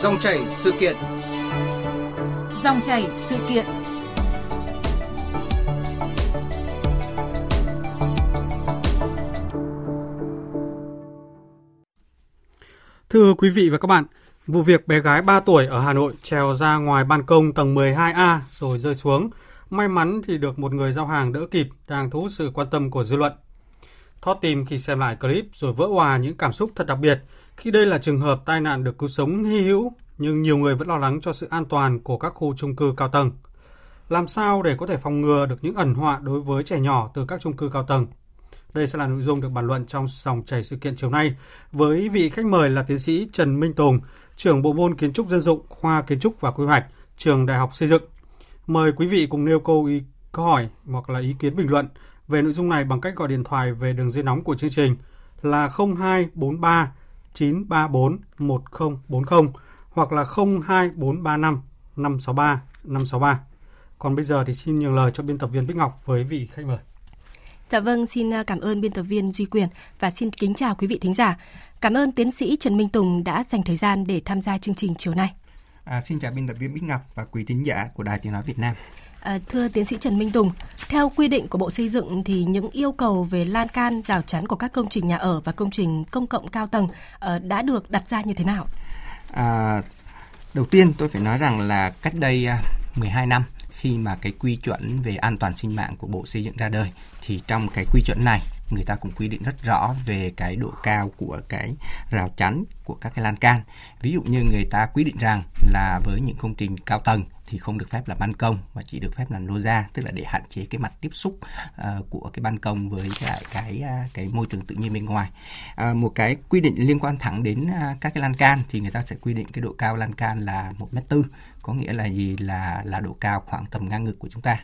Dòng chảy sự kiện. Dòng chảy sự kiện. Thưa quý vị và các bạn, vụ việc bé gái 3 tuổi ở Hà Nội trèo ra ngoài ban công tầng 12A rồi rơi xuống, may mắn thì được một người giao hàng đỡ kịp đang thu hút sự quan tâm của dư luận. Thót tim khi xem lại clip rồi vỡ hòa những cảm xúc thật đặc biệt khi đây là trường hợp tai nạn được cứu sống hy hữu nhưng nhiều người vẫn lo lắng cho sự an toàn của các khu chung cư cao tầng. Làm sao để có thể phòng ngừa được những ẩn họa đối với trẻ nhỏ từ các chung cư cao tầng? Đây sẽ là nội dung được bàn luận trong dòng chảy sự kiện chiều nay với vị khách mời là tiến sĩ Trần Minh Tùng, trưởng bộ môn kiến trúc dân dụng, khoa kiến trúc và quy hoạch, trường Đại học Xây dựng. Mời quý vị cùng nêu câu ý câu hỏi hoặc là ý kiến bình luận về nội dung này bằng cách gọi điện thoại về đường dây nóng của chương trình là 0243 934 1040 hoặc là 02435 563 563. Còn bây giờ thì xin nhường lời cho biên tập viên Bích Ngọc với vị khách mời. Dạ vâng, xin à, cảm ơn biên tập viên Duy Quyền và xin kính chào quý vị thính giả. Cảm ơn tiến sĩ Trần Minh Tùng đã dành thời gian để tham gia chương trình chiều nay. À, xin chào biên tập viên Bích Ngọc và quý thính giả của Đài Tiếng Nói Việt Nam. À, thưa tiến sĩ Trần Minh Tùng, theo quy định của Bộ Xây dựng thì những yêu cầu về lan can, rào chắn của các công trình nhà ở và công trình công cộng cao tầng à, đã được đặt ra như thế nào? À, đầu tiên tôi phải nói rằng là cách đây à, 12 năm khi mà cái quy chuẩn về an toàn sinh mạng của Bộ Xây dựng ra đời thì trong cái quy chuẩn này người ta cũng quy định rất rõ về cái độ cao của cái rào chắn của các cái lan can. Ví dụ như người ta quy định rằng là với những công trình cao tầng thì không được phép là ban công mà chỉ được phép là lô ra tức là để hạn chế cái mặt tiếp xúc uh, của cái ban công với cái cái uh, cái môi trường tự nhiên bên ngoài uh, một cái quy định liên quan thẳng đến uh, các cái lan can thì người ta sẽ quy định cái độ cao lan can là một mét tư có nghĩa là gì? Là là độ cao khoảng tầm ngang ngực của chúng ta.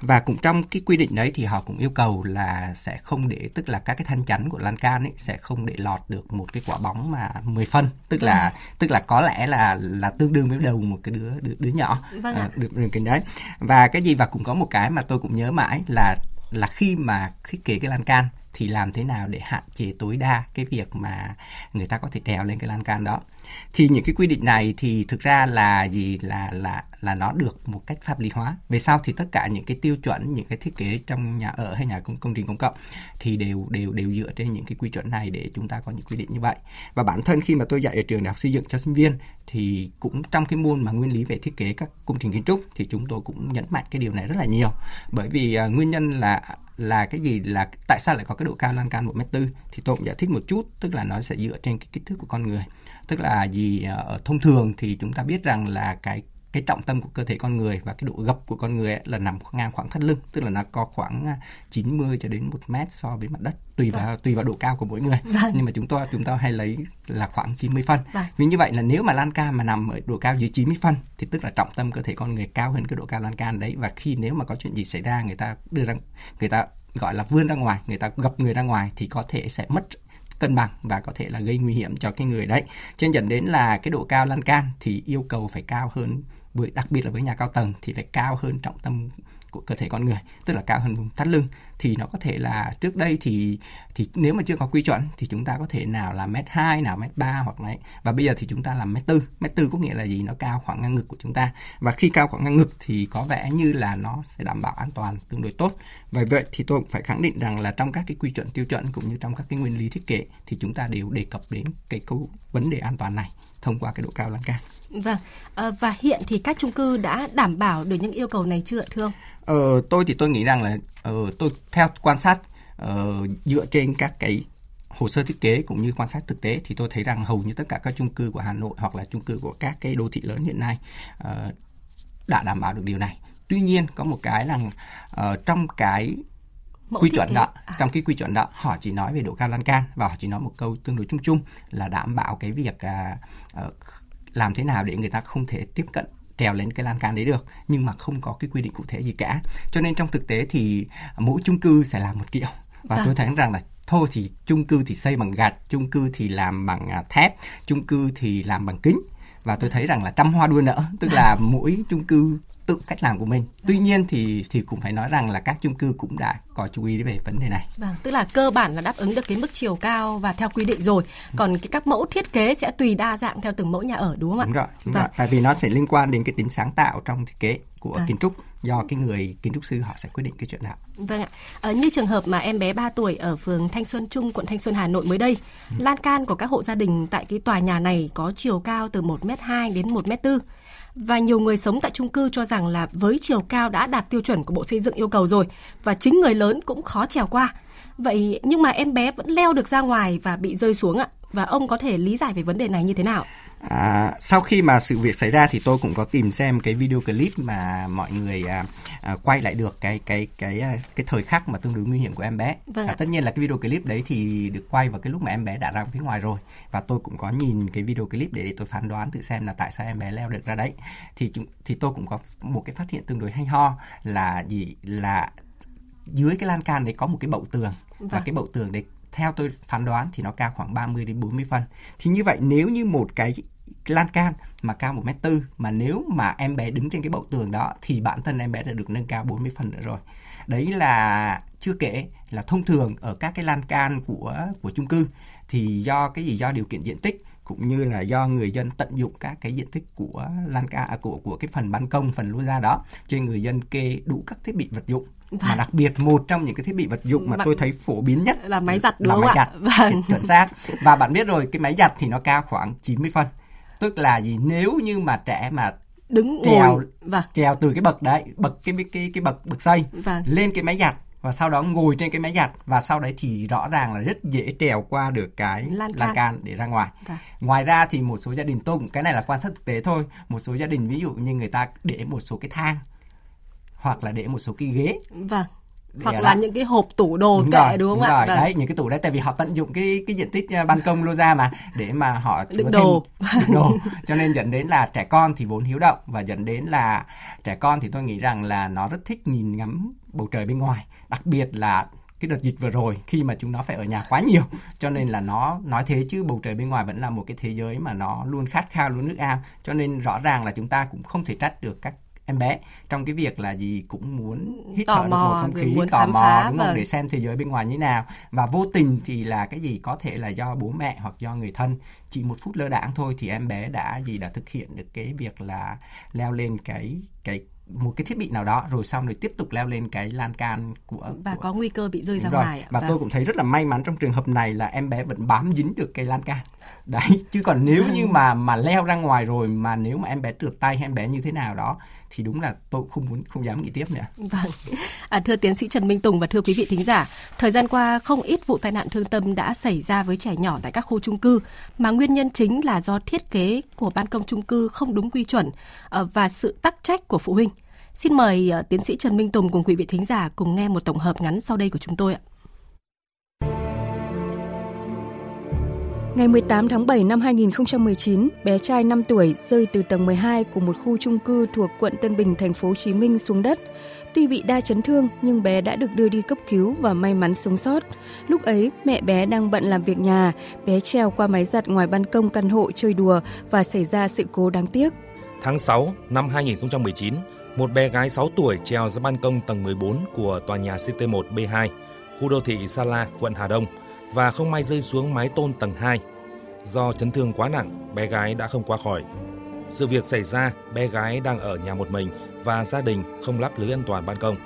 Và cũng trong cái quy định đấy thì họ cũng yêu cầu là sẽ không để tức là các cái thanh chắn của lan can ấy sẽ không để lọt được một cái quả bóng mà 10 phân. Tức là ừ. tức là có lẽ là là tương đương với đầu một cái đứa đứa, đứa nhỏ. Vâng à, được đường kính đấy. Và cái gì? Và cũng có một cái mà tôi cũng nhớ mãi là là khi mà thiết kế cái lan can thì làm thế nào để hạn chế tối đa cái việc mà người ta có thể trèo lên cái lan can đó thì những cái quy định này thì thực ra là gì? Là là là nó được một cách pháp lý hóa. Về sau thì tất cả những cái tiêu chuẩn những cái thiết kế trong nhà ở hay nhà công, công trình công cộng thì đều đều đều dựa trên những cái quy chuẩn này để chúng ta có những quy định như vậy. Và bản thân khi mà tôi dạy ở trường đại học xây dựng cho sinh viên thì cũng trong cái môn mà nguyên lý về thiết kế các công trình kiến trúc thì chúng tôi cũng nhấn mạnh cái điều này rất là nhiều. Bởi vì uh, nguyên nhân là là cái gì? Là tại sao lại có cái độ cao lan can một mét tư? Thì tôi cũng giải thích một chút tức là nó sẽ dựa trên cái kích thước của con người tức là gì ờ, ở thông thường thì chúng ta biết rằng là cái cái trọng tâm của cơ thể con người và cái độ gập của con người ấy là nằm ngang khoảng thắt lưng tức là nó có khoảng 90 à, cho đến 1 mét so với mặt đất tùy vào vâng. tùy vào độ cao của mỗi người vâng. nhưng mà chúng tôi chúng ta hay lấy là khoảng 90 phân vâng. vì như vậy là nếu mà lan can mà nằm ở độ cao dưới 90 phân thì tức là trọng tâm cơ thể con người cao hơn cái độ cao lan can đấy và khi nếu mà có chuyện gì xảy ra người ta đưa ra người ta gọi là vươn ra ngoài người ta gập người ra ngoài thì có thể sẽ mất cân bằng và có thể là gây nguy hiểm cho cái người đấy. Trên dẫn đến là cái độ cao lan can thì yêu cầu phải cao hơn với, đặc biệt là với nhà cao tầng thì phải cao hơn trọng tâm của cơ thể con người, tức là cao hơn vùng thắt lưng. Thì nó có thể là trước đây thì thì nếu mà chưa có quy chuẩn thì chúng ta có thể nào là mét hai, nào mét ba hoặc đấy và bây giờ thì chúng ta làm mét tư. Mét tư có nghĩa là gì? Nó cao khoảng ngang ngực của chúng ta. Và khi cao khoảng ngang ngực thì có vẻ như là nó sẽ đảm bảo an toàn tương đối tốt. Và vậy thì tôi cũng phải khẳng định rằng là trong các cái quy chuẩn tiêu chuẩn cũng như trong các cái nguyên lý thiết kế thì chúng ta đều đề cập đến cái câu vấn đề an toàn này thông qua cái độ cao lan can. Vâng, à, và hiện thì các chung cư đã đảm bảo được những yêu cầu này chưa thưa ông? Ờ, tôi thì tôi nghĩ rằng là uh, tôi theo quan sát uh, dựa trên các cái hồ sơ thiết kế cũng như quan sát thực tế thì tôi thấy rằng hầu như tất cả các chung cư của Hà Nội hoặc là chung cư của các cái đô thị lớn hiện nay uh, đã đảm bảo được điều này. Tuy nhiên có một cái là uh, trong cái Mẫu quy chuẩn đó. À. trong cái quy chuẩn đó họ chỉ nói về độ cao lan can và họ chỉ nói một câu tương đối chung chung là đảm bảo cái việc uh, uh, làm thế nào để người ta không thể tiếp cận trèo lên cái lan can đấy được nhưng mà không có cái quy định cụ thể gì cả. Cho nên trong thực tế thì mỗi chung cư sẽ làm một kiểu. Và vâng. tôi thấy rằng là thôi thì chung cư thì xây bằng gạch chung cư thì làm bằng à, thép chung cư thì làm bằng kính. Và tôi thấy rằng là trăm hoa đua nở tức là mỗi chung cư tự cách làm của mình. Tuy nhiên thì thì cũng phải nói rằng là các chung cư cũng đã có chú ý về vấn đề này. Vâng, tức là cơ bản là đáp ứng được cái mức chiều cao và theo quy định rồi. Còn cái các mẫu thiết kế sẽ tùy đa dạng theo từng mẫu nhà ở đúng không ạ? Đúng rồi, đúng vâng. rồi. Tại vì nó sẽ liên quan đến cái tính sáng tạo trong thiết kế của Vâng. kiến trúc do cái người kiến trúc sư họ sẽ quyết định cái chuyện đó. Vâng ạ. Ờ, như trường hợp mà em bé 3 tuổi ở phường Thanh Xuân Trung, quận Thanh Xuân, Hà Nội mới đây, lan can của các hộ gia đình tại cái tòa nhà này có chiều cao từ 1m2 đến 1m4. Và nhiều người sống tại chung cư cho rằng là với chiều cao đã đạt tiêu chuẩn của Bộ Xây dựng yêu cầu rồi, và chính người lớn cũng khó trèo qua. Vậy nhưng mà em bé vẫn leo được ra ngoài và bị rơi xuống ạ. Và ông có thể lý giải về vấn đề này như thế nào? À, sau khi mà sự việc xảy ra thì tôi cũng có tìm xem cái video clip mà mọi người à, à, quay lại được cái cái cái à, cái thời khắc mà tương đối nguy hiểm của em bé. Vâng à, tất nhiên là cái video clip đấy thì được quay vào cái lúc mà em bé đã ra phía ngoài rồi và tôi cũng có nhìn cái video clip để, để tôi phán đoán tự xem là tại sao em bé leo được ra đấy. Thì thì tôi cũng có một cái phát hiện tương đối hay ho là gì là dưới cái lan can đấy có một cái bậu tường và Vâng. cái bậu tường đấy theo tôi phán đoán thì nó cao khoảng 30 đến 40 phân. Thì như vậy nếu như một cái lan can mà cao 1 mét tư mà nếu mà em bé đứng trên cái bậu tường đó thì bản thân em bé đã được nâng cao 40 phân nữa rồi. Đấy là chưa kể là thông thường ở các cái lan can của của chung cư thì do cái gì do điều kiện diện tích cũng như là do người dân tận dụng các cái diện tích của lan can à, của của cái phần ban công phần lối ra đó cho người dân kê đủ các thiết bị vật dụng mà Vâng. đặc biệt một trong những cái thiết bị vật dụng mà Bạn- tôi thấy phổ biến nhất Là máy giặt đúng là không máy ạ? giặt Vâng. chuẩn xác và bạn biết rồi cái máy giặt thì nó cao khoảng 90 phân tức là gì nếu như mà trẻ mà Đứng Trèo. ngồi. Vâng. trèo từ cái bậc đấy bậc cái cái cái bậc bậc xây Vâng. lên cái máy giặt và sau đó ngồi trên cái máy giặt và sau đấy thì rõ ràng là rất dễ trèo qua được cái Lan can. lan can để ra ngoài. Vâng. Ngoài ra thì một số gia đình tôi cũng cái này là quan sát thực tế thôi. Một số gia đình ví dụ như người ta để một số cái thang hoặc là để một số cái ghế Vâng. Hoặc ở là những cái hộp tủ đồ đúng kệ rồi, đúng không đúng ạ? rồi. Vâng. đấy những cái tủ đấy tại vì họ tận dụng cái cái diện tích à, ban công lô ra mà để mà họ Đựng đồ. đựng đồ cho nên dẫn đến là trẻ con thì vốn hiếu động và dẫn đến là trẻ con thì tôi nghĩ rằng là nó rất thích nhìn ngắm bầu trời bên ngoài đặc biệt là cái đợt dịch vừa rồi khi mà chúng nó phải ở nhà quá nhiều cho nên là nó nói thế chứ bầu trời bên ngoài vẫn là một cái thế giới mà nó luôn khát khao luôn nước ao cho nên rõ ràng là chúng ta cũng không thể trách được các em bé trong cái việc là gì cũng muốn hít Tò thở được mò, một không khí muốn tò mò đúng không vâng. để xem thế giới bên ngoài như nào và vô tình thì là cái gì có thể là do bố mẹ hoặc do người thân chỉ một phút lơ đãng thôi thì em bé đã gì đã thực hiện được cái việc là leo lên cái cái một cái thiết bị nào đó rồi xong rồi tiếp tục leo lên cái lan can của và của, có nguy cơ bị rơi ra rồi. ngoài. Và Vâng. tôi cũng thấy rất là may mắn trong trường hợp này là em bé vẫn bám dính được cây lan can. Đấy, chứ còn nếu như mà mà leo ra ngoài rồi mà nếu mà em bé trượt tay hay em bé như thế nào đó thì đúng là tôi cũng không muốn không dám nghĩ tiếp nữa. Vâng. À, thưa tiến sĩ Trần Minh Tùng và thưa quý vị thính giả, thời gian qua không ít vụ tai nạn thương tâm đã xảy ra với trẻ nhỏ tại các khu chung cư mà nguyên nhân chính là do thiết kế của ban công chung cư không đúng quy chuẩn ờ, và sự tắc trách của phụ huynh. Xin mời ờ, tiến sĩ Trần Minh Tùng cùng quý vị thính giả cùng nghe một tổng hợp ngắn sau đây của chúng tôi ạ. Ngày 18 tháng 7 năm 2019, bé trai 5 tuổi rơi từ tầng 12 của một khu chung cư thuộc quận Tân Bình, thành phố Hồ Chí Minh xuống đất. Tuy bị đa chấn thương nhưng bé đã được đưa đi cấp cứu và may mắn sống sót. Lúc ấy, mẹ bé đang bận làm việc nhà, bé treo qua máy giặt ngoài ban công căn hộ chơi đùa và xảy ra sự cố đáng tiếc. Tháng 6 năm 2019, một bé gái 6 tuổi treo ra ban công tầng 14 của tòa nhà CT1B2, khu đô thị Sala, quận Hà Đông và không may rơi xuống mái tôn tầng 2. Do chấn thương quá nặng, bé gái đã không qua khỏi. Sự việc xảy ra, bé gái đang ở nhà một mình và gia đình không lắp lưới an toàn ban công.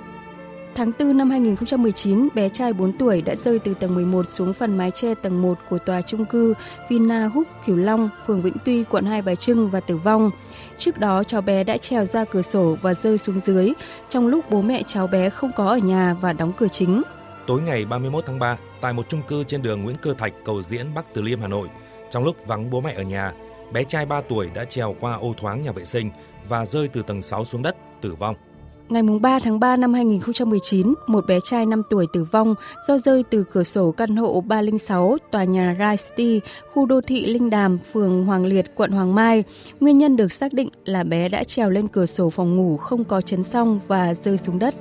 Tháng 4 năm 2019, bé trai 4 tuổi đã rơi từ tầng 11 xuống phần mái che tầng 1 của tòa chung cư Vina Húc Cửu Long, phường Vĩnh Tuy, quận Hai Bà Trưng và tử vong. Trước đó, cháu bé đã trèo ra cửa sổ và rơi xuống dưới, trong lúc bố mẹ cháu bé không có ở nhà và đóng cửa chính. Tối ngày 31 tháng 3, tại một chung cư trên đường Nguyễn Cơ Thạch, Cầu Diễn, Bắc Từ Liêm, Hà Nội, trong lúc vắng bố mẹ ở nhà, bé trai 3 tuổi đã trèo qua ô thoáng nhà vệ sinh và rơi từ tầng 6 xuống đất, tử vong. Ngày 3 tháng 3 năm 2019, một bé trai 5 tuổi tử vong do rơi từ cửa sổ căn hộ 306 tòa nhà Rise City, khu đô thị Linh Đàm, phường Hoàng Liệt, quận Hoàng Mai. Nguyên nhân được xác định là bé đã trèo lên cửa sổ phòng ngủ không có chấn song và rơi xuống đất.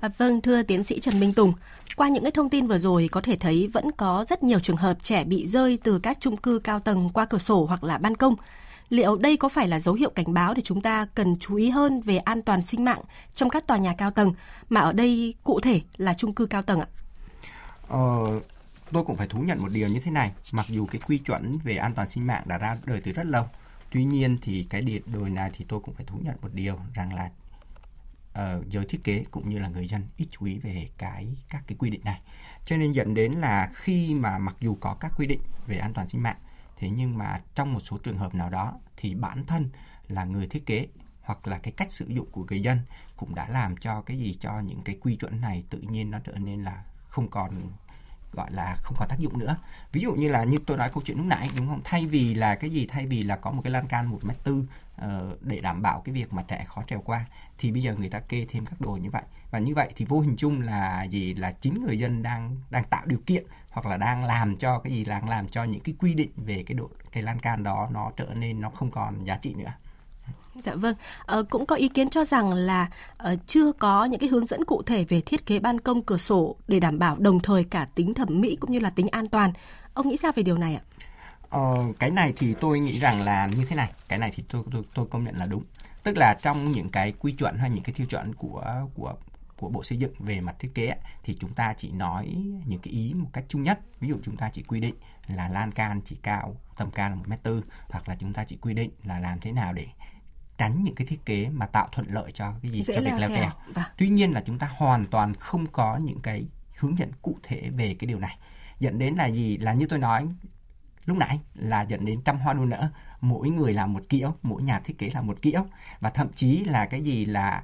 À, vâng, thưa tiến sĩ Trần Minh Tùng, qua những cái thông tin vừa rồi có thể thấy vẫn có rất nhiều trường hợp trẻ bị rơi từ các chung cư cao tầng qua cửa sổ hoặc là ban công. Liệu đây có phải là dấu hiệu cảnh báo để chúng ta cần chú ý hơn về an toàn sinh mạng trong các tòa nhà cao tầng mà ở đây cụ thể là chung cư cao tầng ạ? Ờ, tôi cũng phải thú nhận một điều như thế này, mặc dù cái quy chuẩn về an toàn sinh mạng đã ra đời từ rất lâu, tuy nhiên thì cái điện đồi này thì tôi cũng phải thú nhận một điều rằng là uh, giới thiết kế cũng như là người dân ít chú ý về cái các cái quy định này. Cho nên dẫn đến là khi mà mặc dù có các quy định về an toàn sinh mạng thế nhưng mà trong một số trường hợp nào đó thì bản thân là người thiết kế hoặc là cái cách sử dụng của người dân cũng đã làm cho cái gì cho những cái quy chuẩn này tự nhiên nó trở nên là không còn gọi là không còn tác dụng nữa. Ví dụ như là như tôi nói câu chuyện lúc nãy, đúng không? Thay vì là cái gì? Thay vì là có một cái lan can một mét tư ờ, để đảm bảo cái việc mà trẻ khó trèo qua, thì bây giờ người ta kê thêm các đồ như vậy. Và như vậy thì vô hình chung là gì? Là chính người dân đang đang tạo điều kiện hoặc là đang làm cho cái gì? Đang làm cho những cái quy định về cái độ, cái lan can đó nó trở nên nó không còn giá trị nữa. Dạ vâng, ờ, cũng có ý kiến cho rằng là uh, chưa có những cái hướng dẫn cụ thể về thiết kế ban công cửa sổ để đảm bảo đồng thời cả tính thẩm mỹ cũng như là tính an toàn. Ông nghĩ sao về điều này ạ? Ờ, cái này thì tôi nghĩ rằng là như thế này, cái này thì tôi tôi tôi công nhận là đúng. Tức là trong những cái quy chuẩn hay những cái tiêu chuẩn của của của Bộ Xây dựng về mặt thiết kế thì chúng ta chỉ nói những cái ý một cách chung nhất. Ví dụ chúng ta chỉ quy định là lan can chỉ cao tầm cao là một mét tư hoặc là chúng ta chỉ quy định là làm thế nào để tránh những cái thiết kế mà tạo thuận lợi cho cái gì Dễ cho việc leo trèo. Vâng. Tuy nhiên là chúng ta hoàn toàn không có những cái hướng dẫn cụ thể về cái điều này. Dẫn đến là gì? Là như tôi nói lúc nãy là dẫn đến trăm hoa đua nở mỗi người làm một kiểu mỗi nhà thiết kế làm một kiểu và thậm chí là cái gì là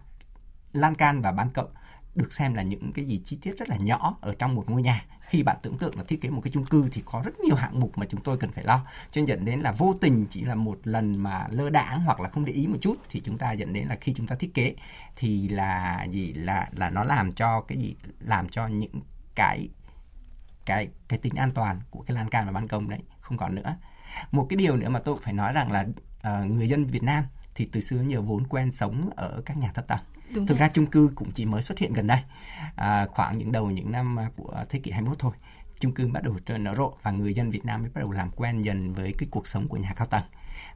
lan can và ban công được xem là những cái gì chi tiết rất là nhỏ ở trong một ngôi nhà. Khi bạn tưởng tượng là thiết kế một cái chung cư thì có rất nhiều hạng mục mà chúng tôi cần phải lo. Cho nên dẫn đến là vô tình chỉ là một lần mà lơ đãng hoặc là không để ý một chút thì chúng ta dẫn đến là khi chúng ta thiết kế thì là gì? Là là nó làm cho cái gì? Làm cho những cái cái cái tính an toàn của cái lan can và ban công đấy không còn nữa. Một cái điều nữa mà tôi phải nói rằng là uh, người dân Việt Nam thì từ xưa nhiều vốn quen sống ở các nhà thấp tầng. Đúng thực rồi. ra chung cư cũng chỉ mới xuất hiện gần đây à, khoảng những đầu những năm của thế kỷ 21 thôi. Chung cư bắt đầu nở rộ và người dân Việt Nam mới bắt đầu làm quen dần với cái cuộc sống của nhà cao tầng.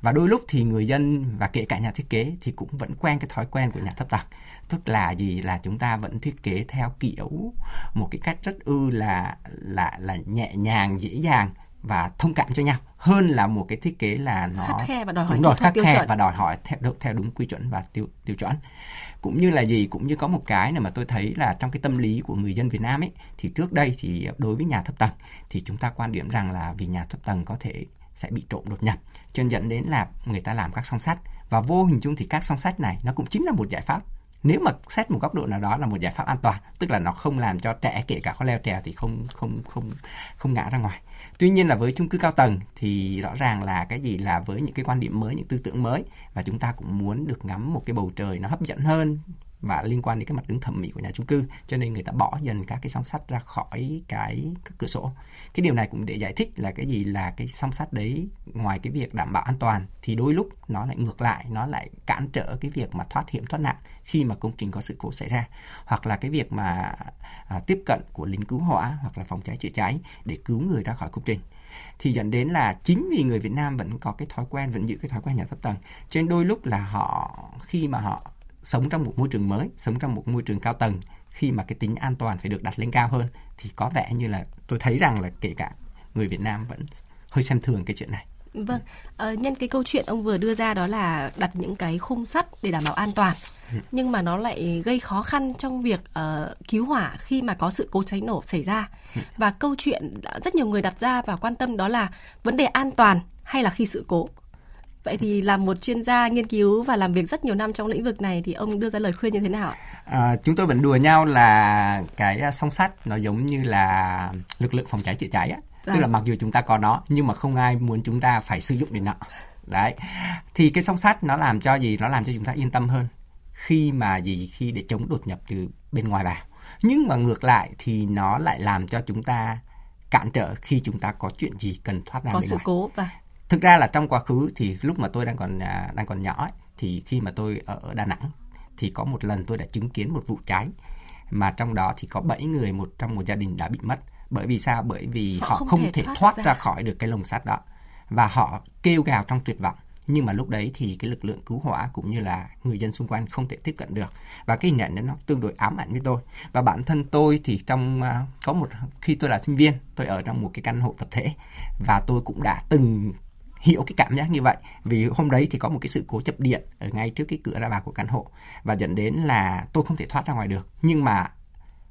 Và đôi lúc thì người dân và kể cả nhà thiết kế thì cũng vẫn quen cái thói quen của nhà thấp tầng. Tức là gì? Là chúng ta vẫn thiết kế theo kiểu một cái cách rất ư là là là nhẹ nhàng dễ dàng và thông cảm cho nhau hơn là một cái thiết kế là nó khắt khe và đòi hỏi đúng rồi, khắt khe và đòi hỏi theo theo đúng quy chuẩn và tiêu tiêu chuẩn. Cũng như là gì cũng như có một cái này mà tôi thấy là trong cái tâm lý của người dân Việt Nam ấy thì trước đây thì đối với nhà thấp tầng thì chúng ta quan điểm rằng là vì nhà thấp tầng có thể sẽ bị trộm đột nhập cho nên dẫn đến là người ta làm các song sắt. Và vô hình chung thì các song sắt này nó cũng chính là một giải pháp nếu mà xét một góc độ nào đó là một giải pháp an toàn, tức là nó không làm cho trẻ, kể cả có leo trèo thì không không không không ngã ra ngoài. Tuy nhiên là với chung cư cao tầng thì rõ ràng là cái gì? Là với những cái quan điểm mới, những tư tưởng mới, và chúng ta cũng muốn được ngắm một cái bầu trời nó hấp dẫn hơn và liên quan đến cái mặt đứng thẩm mỹ của nhà chung cư cho nên người ta bỏ dần các cái song sắt ra khỏi cái các cửa sổ. Cái điều này cũng để giải thích là cái gì là cái song sắt đấy ngoài cái việc đảm bảo an toàn thì đôi lúc nó lại ngược lại nó lại cản trở cái việc mà thoát hiểm thoát nạn khi mà công trình có sự cố xảy ra. Hoặc là cái việc mà à, tiếp cận của lính cứu hỏa hoặc là phòng cháy chữa cháy để cứu người ra khỏi công trình. Thì dẫn đến là chính vì người Việt Nam vẫn có cái thói quen vẫn giữ cái thói quen nhà thấp tầng cho nên đôi lúc là họ khi mà họ sống trong một môi trường mới sống trong một môi trường cao tầng khi mà cái tính an toàn phải được đặt lên cao hơn thì có vẻ như là tôi thấy rằng là kể cả người Việt Nam vẫn hơi xem thường cái chuyện này. Vâng, à, nhân cái câu chuyện ông vừa đưa ra đó là đặt những cái khung sắt để đảm bảo an toàn. Ừ. Nhưng mà nó lại gây khó khăn trong việc uh, cứu hỏa khi mà có sự cố cháy nổ xảy ra. Ừ. Và câu chuyện rất nhiều người đặt ra và quan tâm đó là vấn đề an toàn hay là khi sự cố. Vậy thì làm một chuyên gia nghiên cứu và làm việc rất nhiều năm trong lĩnh vực này thì ông đưa ra lời khuyên như thế nào? À, chúng tôi vẫn đùa nhau là cái à, song sắt nó giống như là lực lượng phòng cháy chữa cháy á. Tức là vâng. mặc dù chúng ta có nó nhưng mà không ai muốn chúng ta phải sử dụng đến nó. Đấy. Thì cái song sắt nó làm cho gì? Nó làm cho chúng ta yên tâm hơn khi mà gì khi để chống đột nhập từ bên ngoài vào. Nhưng mà ngược lại thì nó lại làm cho chúng ta cản trở khi chúng ta có chuyện gì cần thoát ra có bên sự ngoài. cố và thực ra là trong quá khứ thì lúc mà tôi đang còn à, đang còn nhỏ ấy, thì khi mà tôi ở Đà Nẵng thì có một lần tôi đã chứng kiến một vụ cháy mà trong đó thì có 7 người một trong một gia đình đã bị mất. Bởi vì sao? Bởi vì họ, họ không, không thể, thoát, thoát ra. ra khỏi được cái lồng sắt đó. Và họ kêu gào trong tuyệt vọng. Nhưng mà lúc đấy thì cái lực lượng cứu hỏa cũng như là người dân xung quanh không thể tiếp cận được. Và cái hình ảnh đó nó tương đối ám ảnh với tôi. Và bản thân tôi thì trong uh, có một khi tôi là sinh viên tôi ở trong một cái căn hộ tập thể. Và tôi cũng đã từng hiểu cái cảm giác như vậy. Vì hôm đấy thì có một cái sự cố chập điện ở ngay trước cái cửa ra vào của căn hộ và dẫn đến là tôi không thể thoát ra ngoài được. Nhưng mà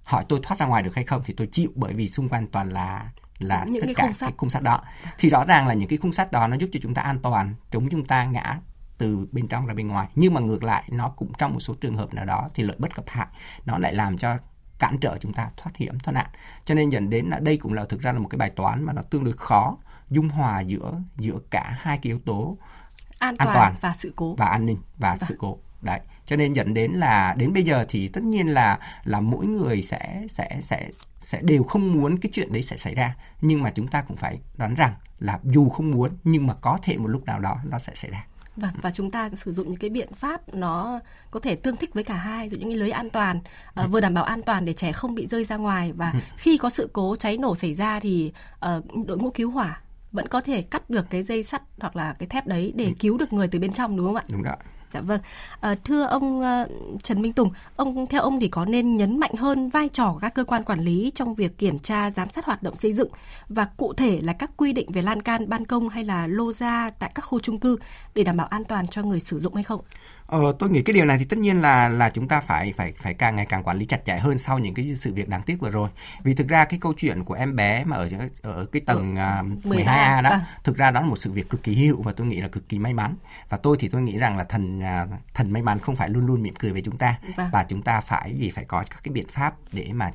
hỏi tôi thoát ra ngoài được hay không thì tôi chịu bởi vì xung quanh toàn là là những tất cái cả khung cái khung sắt đó. Thì rõ ràng là những cái khung sắt đó nó giúp cho chúng ta an toàn chống chúng ta ngã từ bên trong ra bên ngoài. Nhưng mà ngược lại nó cũng trong một số trường hợp nào đó thì lợi bất cập hại. Nó lại làm cho cản trở chúng ta thoát hiểm thoát nạn. Cho nên dẫn đến là đây cũng là thực ra là một cái bài toán mà nó tương đối khó dung hòa giữa giữa cả hai cái yếu tố an An toàn, toàn. và sự cố. và an ninh và Vâng. sự cố. Đấy cho nên dẫn đến là đến bây giờ thì tất nhiên là là mỗi người sẽ sẽ sẽ sẽ đều không muốn cái chuyện đấy sẽ xảy ra. Nhưng mà chúng ta cũng phải đoán rằng là dù không muốn nhưng mà có thể một lúc nào đó nó sẽ xảy ra. Vâng, và chúng ta sử dụng những cái biện pháp nó có thể tương thích với cả hai, dụ những cái lưới an toàn, ờ, vừa đảm bảo an toàn để trẻ không bị rơi ra ngoài. Và khi có sự cố cháy nổ xảy ra thì ờ, đội ngũ cứu hỏa vẫn có thể cắt được cái dây sắt hoặc là cái thép đấy để cứu được người từ bên trong đúng không ạ? đúng đó Dạ vâng. À, thưa ông ờ, Trần Minh Tùng, ông theo ông thì có nên nhấn mạnh hơn vai trò của các cơ quan quản lý trong việc kiểm tra giám sát hoạt động xây dựng và cụ thể là các quy định về lan can, ban công hay là lô ra tại các khu chung cư để đảm bảo an toàn cho người sử dụng hay không? Ờ, tôi nghĩ cái điều này thì tất nhiên là là chúng ta phải phải phải càng ngày càng quản lý chặt chẽ hơn sau những cái sự việc đáng tiếc vừa rồi. Vì thực ra cái câu chuyện của em bé mà ở ở cái tầng à, 12A đó, vâng. thực ra đó là một sự việc cực kỳ hữu và tôi nghĩ là cực kỳ may mắn. Và tôi thì tôi nghĩ rằng là thần à, thần may mắn không phải luôn luôn mỉm cười với chúng ta Vâng. và chúng ta phải gì phải có các cái biện pháp để mà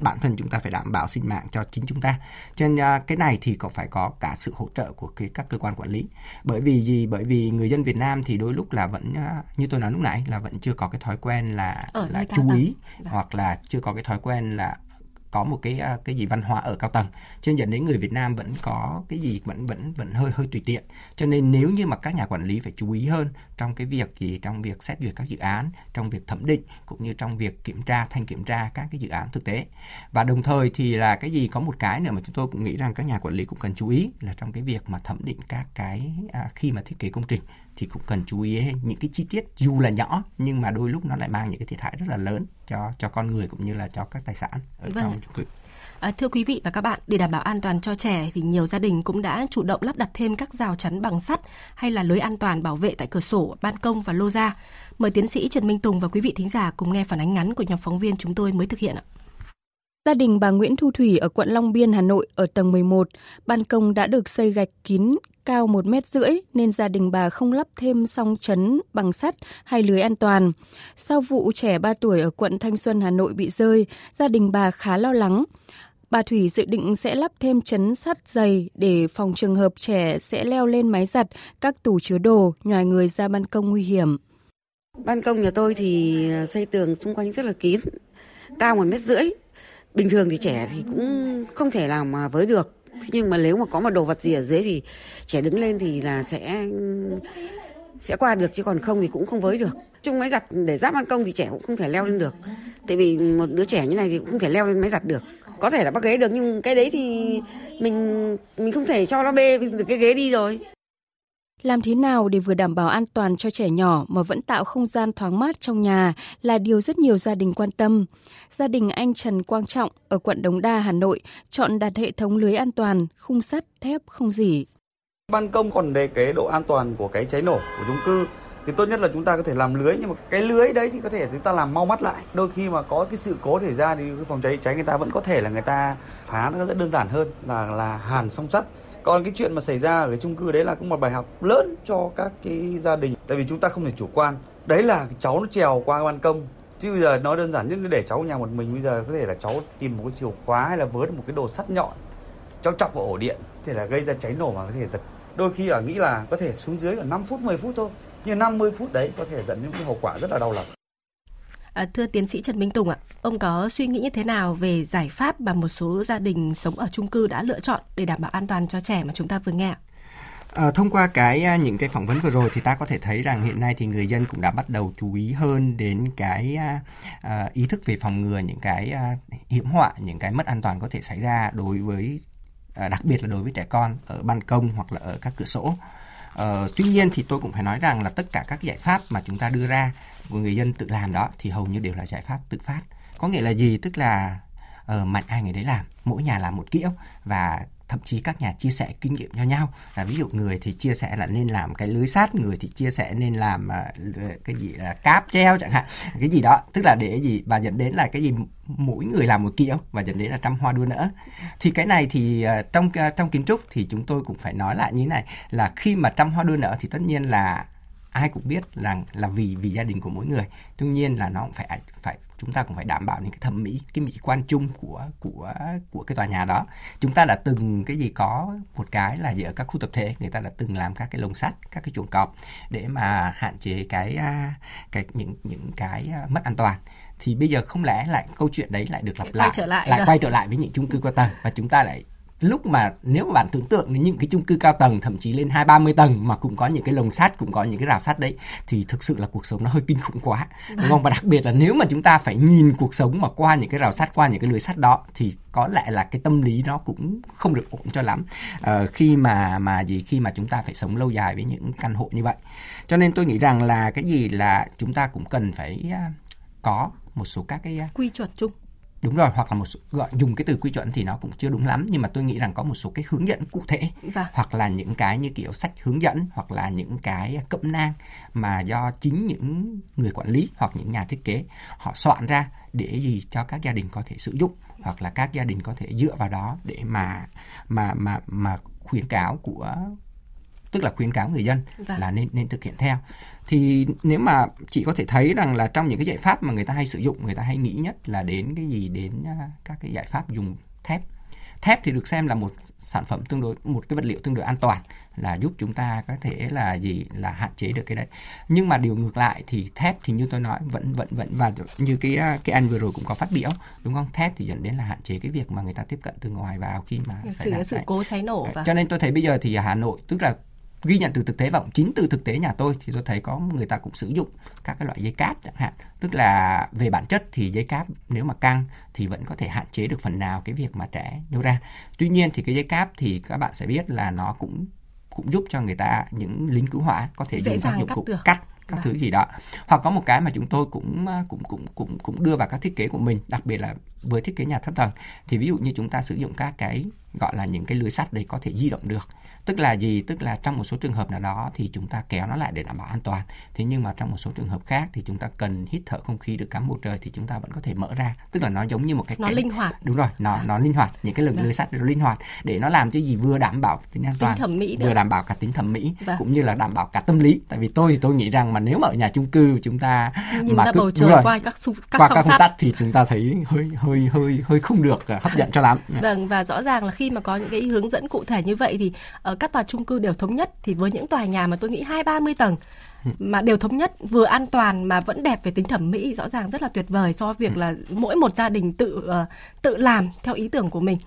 bản thân chúng ta phải đảm bảo sinh mạng cho chính chúng ta. Cho nên à, cái này thì có phải có cả sự hỗ trợ của cái, các cơ quan quản lý. Bởi vì gì? Bởi vì người dân Việt Nam thì đôi lúc là vẫn à, như tôi nói lúc nãy là vẫn chưa có cái thói quen là Ở là nơi cao chú ý Vâng. hoặc là chưa có cái thói quen là có một cái à, cái gì văn hóa ở cao tầng. Cho nên dẫn đến người Việt Nam vẫn có cái gì vẫn vẫn vẫn hơi hơi tùy tiện. Cho nên nếu như mà các nhà quản lý phải chú ý hơn trong cái việc gì trong việc xét duyệt các dự án trong việc thẩm định cũng như trong việc kiểm tra thanh kiểm tra các cái dự án thực tế. Và đồng thời thì là cái gì có một cái nữa mà chúng tôi cũng nghĩ rằng các nhà quản lý cũng cần chú ý là trong cái việc mà thẩm định các cái à, khi mà thiết kế công trình thì cũng cần chú ý những cái chi tiết dù là nhỏ nhưng mà đôi lúc nó lại mang những cái thiệt hại rất là lớn cho cho con người cũng như là cho các tài sản ở Vâng. trong cư. À, thưa quý vị và các bạn, để đảm bảo an toàn cho trẻ thì nhiều gia đình cũng đã chủ động lắp đặt thêm các rào chắn bằng sắt hay là lưới an toàn bảo vệ tại cửa sổ, ban công và lô ra. Mời tiến sĩ Trần Minh Tùng và quý vị thính giả cùng nghe phản ánh ngắn của nhóm phóng viên chúng tôi mới thực hiện ạ. Gia đình bà Nguyễn Thu Thủy ở quận Long Biên, Hà Nội ở tầng 11, ban công đã được xây gạch kín cao 1 mét rưỡi nên gia đình bà không lắp thêm song chấn bằng sắt hay lưới an toàn. Sau vụ trẻ 3 tuổi ở quận Thanh Xuân, Hà Nội bị rơi, gia đình bà khá lo lắng. Bà Thủy dự định sẽ lắp thêm chấn sắt dày để phòng trường hợp trẻ sẽ leo lên máy giặt, các tủ chứa đồ, nhòi người ra ban công nguy hiểm. Ban công nhà tôi thì xây tường xung quanh rất là kín, cao một mét rưỡi. Bình thường thì trẻ thì cũng không thể làm mà với được. Thế Nhưng mà nếu mà có một đồ vật gì ở dưới thì trẻ đứng lên thì là sẽ sẽ qua được, chứ còn không thì cũng không với được. Chung máy giặt để giáp ban công thì trẻ cũng không thể leo lên được. Tại vì một đứa trẻ như này thì cũng không thể leo lên máy giặt được. Có thể là bắt ghế được nhưng cái đấy thì mình mình không thể cho nó bê được cái ghế đi rồi. Làm thế nào để vừa đảm bảo an toàn cho trẻ nhỏ mà vẫn tạo không gian thoáng mát trong nhà là điều rất nhiều gia đình quan tâm. Gia đình anh Trần Quang Trọng ở quận Đống Đa, Hà Nội chọn đặt hệ thống lưới an toàn, khung sắt, thép không dỉ. Ban công còn đề cái độ an toàn của cái cháy nổ của chung cư thì tốt nhất là chúng ta có thể làm lưới nhưng mà cái lưới đấy thì có thể chúng ta làm mau mắt lại đôi khi mà có cái sự cố xảy ra thì cái phòng cháy cháy người ta vẫn có thể là người ta phá nó rất đơn giản hơn là là hàn song sắt còn cái chuyện mà xảy ra ở cái chung cư đấy là cũng một bài học lớn cho các cái gia đình. Tại vì chúng ta không thể chủ quan. Đấy là cháu nó trèo qua ban công. Chứ bây giờ nói đơn giản nhất là để cháu nhà một mình. Bây giờ có thể là cháu tìm một cái chìa khóa hay là vớ được một cái đồ sắt nhọn. Cháu chọc vào ổ điện, có thể là gây ra cháy nổ mà có thể giật. Đôi khi là nghĩ là có thể xuống dưới là 5 phút 10 phút thôi. Nhưng 50 phút đấy có thể dẫn đến những hậu quả rất là đau lòng. À, thưa tiến sĩ Trần Minh Tùng ạ, ông có suy nghĩ như thế nào về giải pháp mà một số gia đình sống ở chung cư đã lựa chọn để đảm bảo an toàn cho trẻ mà chúng ta vừa nghe ạ? À, thông qua cái à, những cái phỏng vấn vừa rồi thì ta có thể thấy rằng hiện nay thì người dân cũng đã bắt đầu chú ý hơn đến cái à, à, ý thức về phòng ngừa những cái à, hiểm họa, những cái mất an toàn có thể xảy ra đối với à, đặc biệt là đối với trẻ con ở ban công hoặc là ở các cửa sổ. Ờ, tuy nhiên thì tôi cũng phải nói rằng là tất cả các giải pháp mà chúng ta đưa ra của người dân tự làm đó thì hầu như đều là giải pháp tự phát. Có nghĩa là gì? Tức là uh, mạnh ai người đấy làm, mỗi nhà làm một kiểu và thậm chí các nhà chia sẻ kinh nghiệm cho nhau. Là ví dụ người thì chia sẻ là nên làm cái lưới sắt người thì chia sẻ nên làm uh, cái gì là cáp treo chẳng hạn cái gì đó. Tức là để gì? Và dẫn đến là cái gì? Mỗi người làm một kiểu và dẫn đến là trăm hoa đua nở. Thì cái này thì uh, trong uh, trong kiến trúc thì chúng tôi cũng phải nói lại như thế này là khi mà trăm hoa đua nở thì tất nhiên là ai cũng biết rằng là vì vì gia đình của mỗi người. Tuy nhiên là nó cũng phải phải chúng ta cũng phải đảm bảo những cái thẩm mỹ cái mỹ quan chung của của của cái tòa nhà đó. Chúng ta đã từng cái gì có một cái là ở các khu tập thể người ta đã từng làm các cái lồng sắt các cái chuồng cọp để mà hạn chế cái à, cái những những cái à, mất an toàn. Thì bây giờ không lẽ lại câu chuyện đấy lại được lặp lại quay trở lại lại quay trở lại với những chung cư cao tầng và chúng ta lại lúc mà nếu mà bạn tưởng tượng đến những cái chung cư cao tầng thậm chí lên hai ba mươi tầng mà cũng có những cái lồng sắt cũng có những cái rào sắt đấy thì thực sự là cuộc sống nó hơi kinh khủng quá. Đúng không? Và đặc biệt là nếu mà chúng ta phải nhìn cuộc sống mà qua những cái rào sắt qua những cái lưới sắt đó thì có lẽ là cái tâm lý nó cũng không được ổn cho lắm. Ờ, khi mà mà gì khi mà chúng ta phải sống lâu dài với những căn hộ như vậy. Cho nên tôi nghĩ rằng là cái gì là chúng ta cũng cần phải uh, có một số các cái quy chuẩn chung đúng rồi hoặc là một số, gọi dùng cái từ quy chuẩn thì nó cũng chưa đúng lắm nhưng mà tôi nghĩ rằng có một số cái hướng dẫn cụ thể vâng. hoặc là những cái như kiểu sách hướng dẫn hoặc là những cái cẩm nang mà do chính những người quản lý hoặc những nhà thiết kế họ soạn ra để gì cho các gia đình có thể sử dụng hoặc là các gia đình có thể dựa vào đó để mà mà mà mà khuyến cáo của tức là khuyến cáo người dân vâng. là nên nên thực hiện theo. Thì nếu mà chị có thể thấy rằng là trong những cái giải pháp mà người ta hay sử dụng người ta hay nghĩ nhất là đến cái gì? Đến à, các cái giải pháp dùng thép. Thép thì được xem là một sản phẩm tương đối một cái vật liệu tương đối an toàn là giúp chúng ta có thể là gì? Là hạn chế được cái đấy. Nhưng mà điều ngược lại thì thép thì như tôi nói vẫn vẫn vẫn và như cái à, cái anh vừa rồi cũng có phát biểu đúng không? Thép thì dẫn đến là hạn chế cái việc mà người ta tiếp cận từ ngoài vào khi mà xảy ra sự cố cháy nổ và... cho nên tôi thấy bây giờ thì Hà Nội tức là ghi nhận từ thực tế và chính từ thực tế nhà tôi thì tôi thấy có người ta cũng sử dụng các cái loại dây cáp chẳng hạn. Tức là về bản chất thì dây cáp nếu mà căng thì vẫn có thể hạn chế được phần nào cái việc mà trẻ nhô ra. Tuy nhiên thì cái dây cáp thì các bạn sẽ biết là nó cũng cũng giúp cho người ta những lính cứu hỏa có thể Dễ dùng các dụng cụ cắt, cắt các vâng. thứ gì đó. Hoặc có một cái mà chúng tôi cũng cũng cũng cũng cũng đưa vào các thiết kế của mình đặc biệt là với thiết kế nhà thấp tầng. Thì ví dụ như chúng ta sử dụng các cái gọi là những cái lưới sắt đấy có thể di động được. Tức là gì? Tức là trong một số trường hợp nào đó thì chúng ta kéo nó lại để đảm bảo an toàn. Thế nhưng mà trong một số trường hợp khác thì chúng ta cần hít thở không khí được cắm bầu trời thì chúng ta vẫn có thể mở ra. Tức là nó giống như một cái nó cảnh... linh hoạt. Đúng rồi nó à. nó linh hoạt. Những cái lưới vâng. sắt nó linh hoạt để nó làm cho gì? Vừa đảm bảo tính an toàn tính thẩm mỹ vừa đảm bảo cả tính thẩm mỹ vâng. cũng như là đảm bảo cả tâm lý. Tại vì tôi thì tôi nghĩ rằng mà nếu mà ở nhà chung cư chúng ta nhìn mà ra bầu trời qua các su, các qua các sắt. thì chúng ta thấy hơi hơi hơi hơi không được hấp dẫn cho lắm. Vâng và rõ ràng là khi khi mà có những cái hướng dẫn cụ thể như vậy thì ở các tòa chung cư đều thống nhất thì với những tòa nhà mà tôi nghĩ hai ba mươi tầng mà đều thống nhất vừa an toàn mà vẫn đẹp về tính thẩm mỹ rõ ràng rất là tuyệt vời so với việc là mỗi một gia đình tự uh, tự làm theo ý tưởng của mình.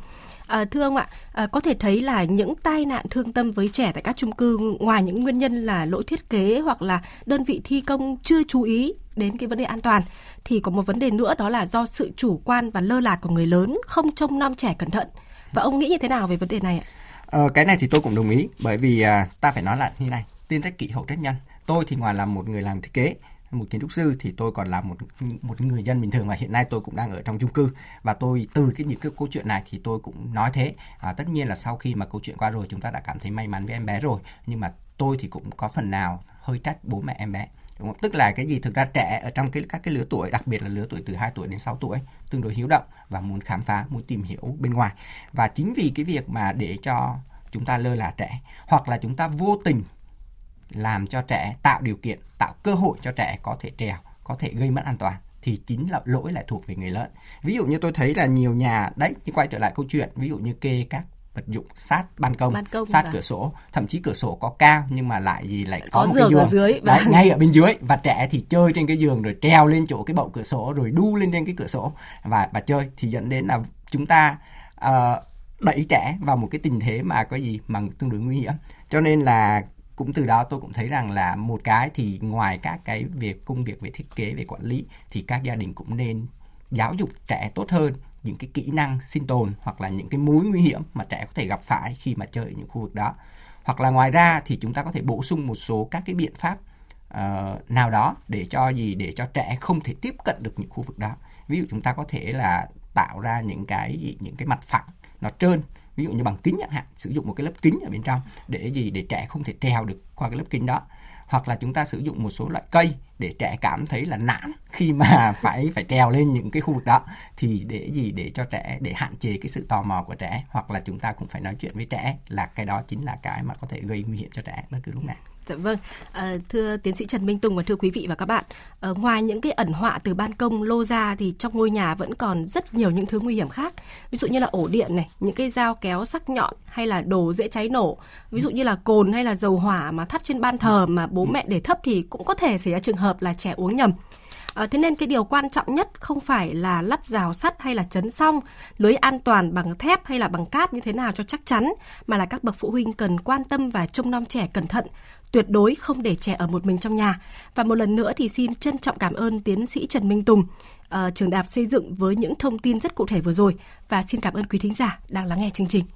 À, thưa ông ạ, à, có thể thấy là những tai nạn thương tâm với trẻ tại các chung cư ngoài những nguyên nhân là lỗi thiết kế hoặc là đơn vị thi công chưa chú ý đến cái vấn đề an toàn thì có một vấn đề nữa đó là do sự chủ quan và lơ là của người lớn không trông nom trẻ cẩn thận. Và ông nghĩ như thế nào về vấn đề này ạ? Ờ, cái này thì tôi cũng đồng ý bởi vì à, ta phải nói lại như này tiên trách kỹ hậu trách nhân. Tôi thì ngoài là một người làm thiết kế một kiến trúc sư thì tôi còn là một một người dân bình thường và hiện nay tôi cũng đang ở trong chung cư. Và tôi từ cái những cái câu chuyện này thì tôi cũng nói thế. À, tất nhiên là sau khi mà câu chuyện qua rồi chúng ta đã cảm thấy may mắn với em bé rồi. Nhưng mà tôi thì cũng có phần nào hơi trách bố mẹ em bé đúng không? Tức là cái gì thực ra trẻ ở trong cái các cái lứa tuổi đặc biệt là lứa tuổi từ 2 tuổi đến 6 tuổi tương đối hiếu động và muốn khám phá, muốn tìm hiểu bên ngoài. Và chính vì cái việc mà để cho chúng ta lơ là trẻ hoặc là chúng ta vô tình làm cho trẻ tạo điều kiện, tạo cơ hội cho trẻ có thể trèo, có thể gây mất an toàn thì chính là lỗi lại thuộc về người lớn. Ví dụ như tôi thấy là nhiều nhà đấy, thì quay trở lại câu chuyện, ví dụ như kê các vật dụng sát ban công, ban công sát và... cửa sổ, thậm chí cửa sổ có cao nhưng mà lại gì lại có, có một giường cái giường. ở dưới. Đấy, ngay ở bên dưới. Và trẻ thì chơi trên cái giường rồi treo lên chỗ cái bậu cửa sổ rồi đu lên trên cái cửa sổ. Và và chơi thì dẫn đến là chúng ta uh, đẩy trẻ vào một cái tình thế mà có gì mà tương đối nguy hiểm. Cho nên là cũng từ đó tôi cũng thấy rằng là một cái thì ngoài các cái việc công việc về thiết kế về quản lý thì các gia đình cũng nên giáo dục trẻ tốt hơn những cái kỹ năng sinh tồn hoặc là những cái mối nguy hiểm mà trẻ có thể gặp phải khi mà chơi ở những khu vực đó. Hoặc là ngoài ra thì chúng ta có thể bổ sung một số các cái biện pháp uh, nào đó để cho gì? Để cho trẻ không thể tiếp cận được những khu vực đó. Ví dụ chúng ta có thể là tạo ra những cái gì? Những cái mặt phẳng nó trơn. Ví dụ như bằng kính chẳng hạn sử dụng một cái lớp kính ở bên trong để gì? Để trẻ không thể trèo được qua cái lớp kính đó. Hoặc là chúng ta sử dụng một số loại cây để trẻ cảm thấy là nản khi mà phải phải trèo lên những cái khu vực đó thì để gì để cho trẻ để hạn chế cái sự tò mò của trẻ hoặc là chúng ta cũng phải nói chuyện với trẻ là cái đó chính là cái mà có thể gây nguy hiểm cho trẻ bất cứ lúc nào Dạ vâng, à, thưa tiến sĩ Trần Minh Tùng và thưa quý vị và các bạn, à, ngoài những cái ẩn họa từ ban công lô ra thì trong ngôi nhà vẫn còn rất nhiều những thứ nguy hiểm khác. Ví dụ như là ổ điện này, những cái dao kéo sắc nhọn hay là đồ dễ cháy nổ. Ví dụ như là cồn hay là dầu hỏa mà thắp trên ban thờ mà bố mẹ để thấp thì cũng có thể xảy ra trường hợp là trẻ uống nhầm. À, thế nên cái điều quan trọng nhất không phải là lắp rào sắt hay là chấn xong, lưới an toàn bằng thép hay là bằng cát như thế nào cho chắc chắn, mà là các bậc phụ huynh cần quan tâm và trông nom trẻ cẩn thận, tuyệt đối không để trẻ ở một mình trong nhà. Và một lần nữa thì xin trân trọng cảm ơn tiến sĩ Trần Minh Tùng, uh, trường đại học xây dựng với những thông tin rất cụ thể vừa rồi và xin cảm ơn quý thính giả đang lắng nghe chương trình.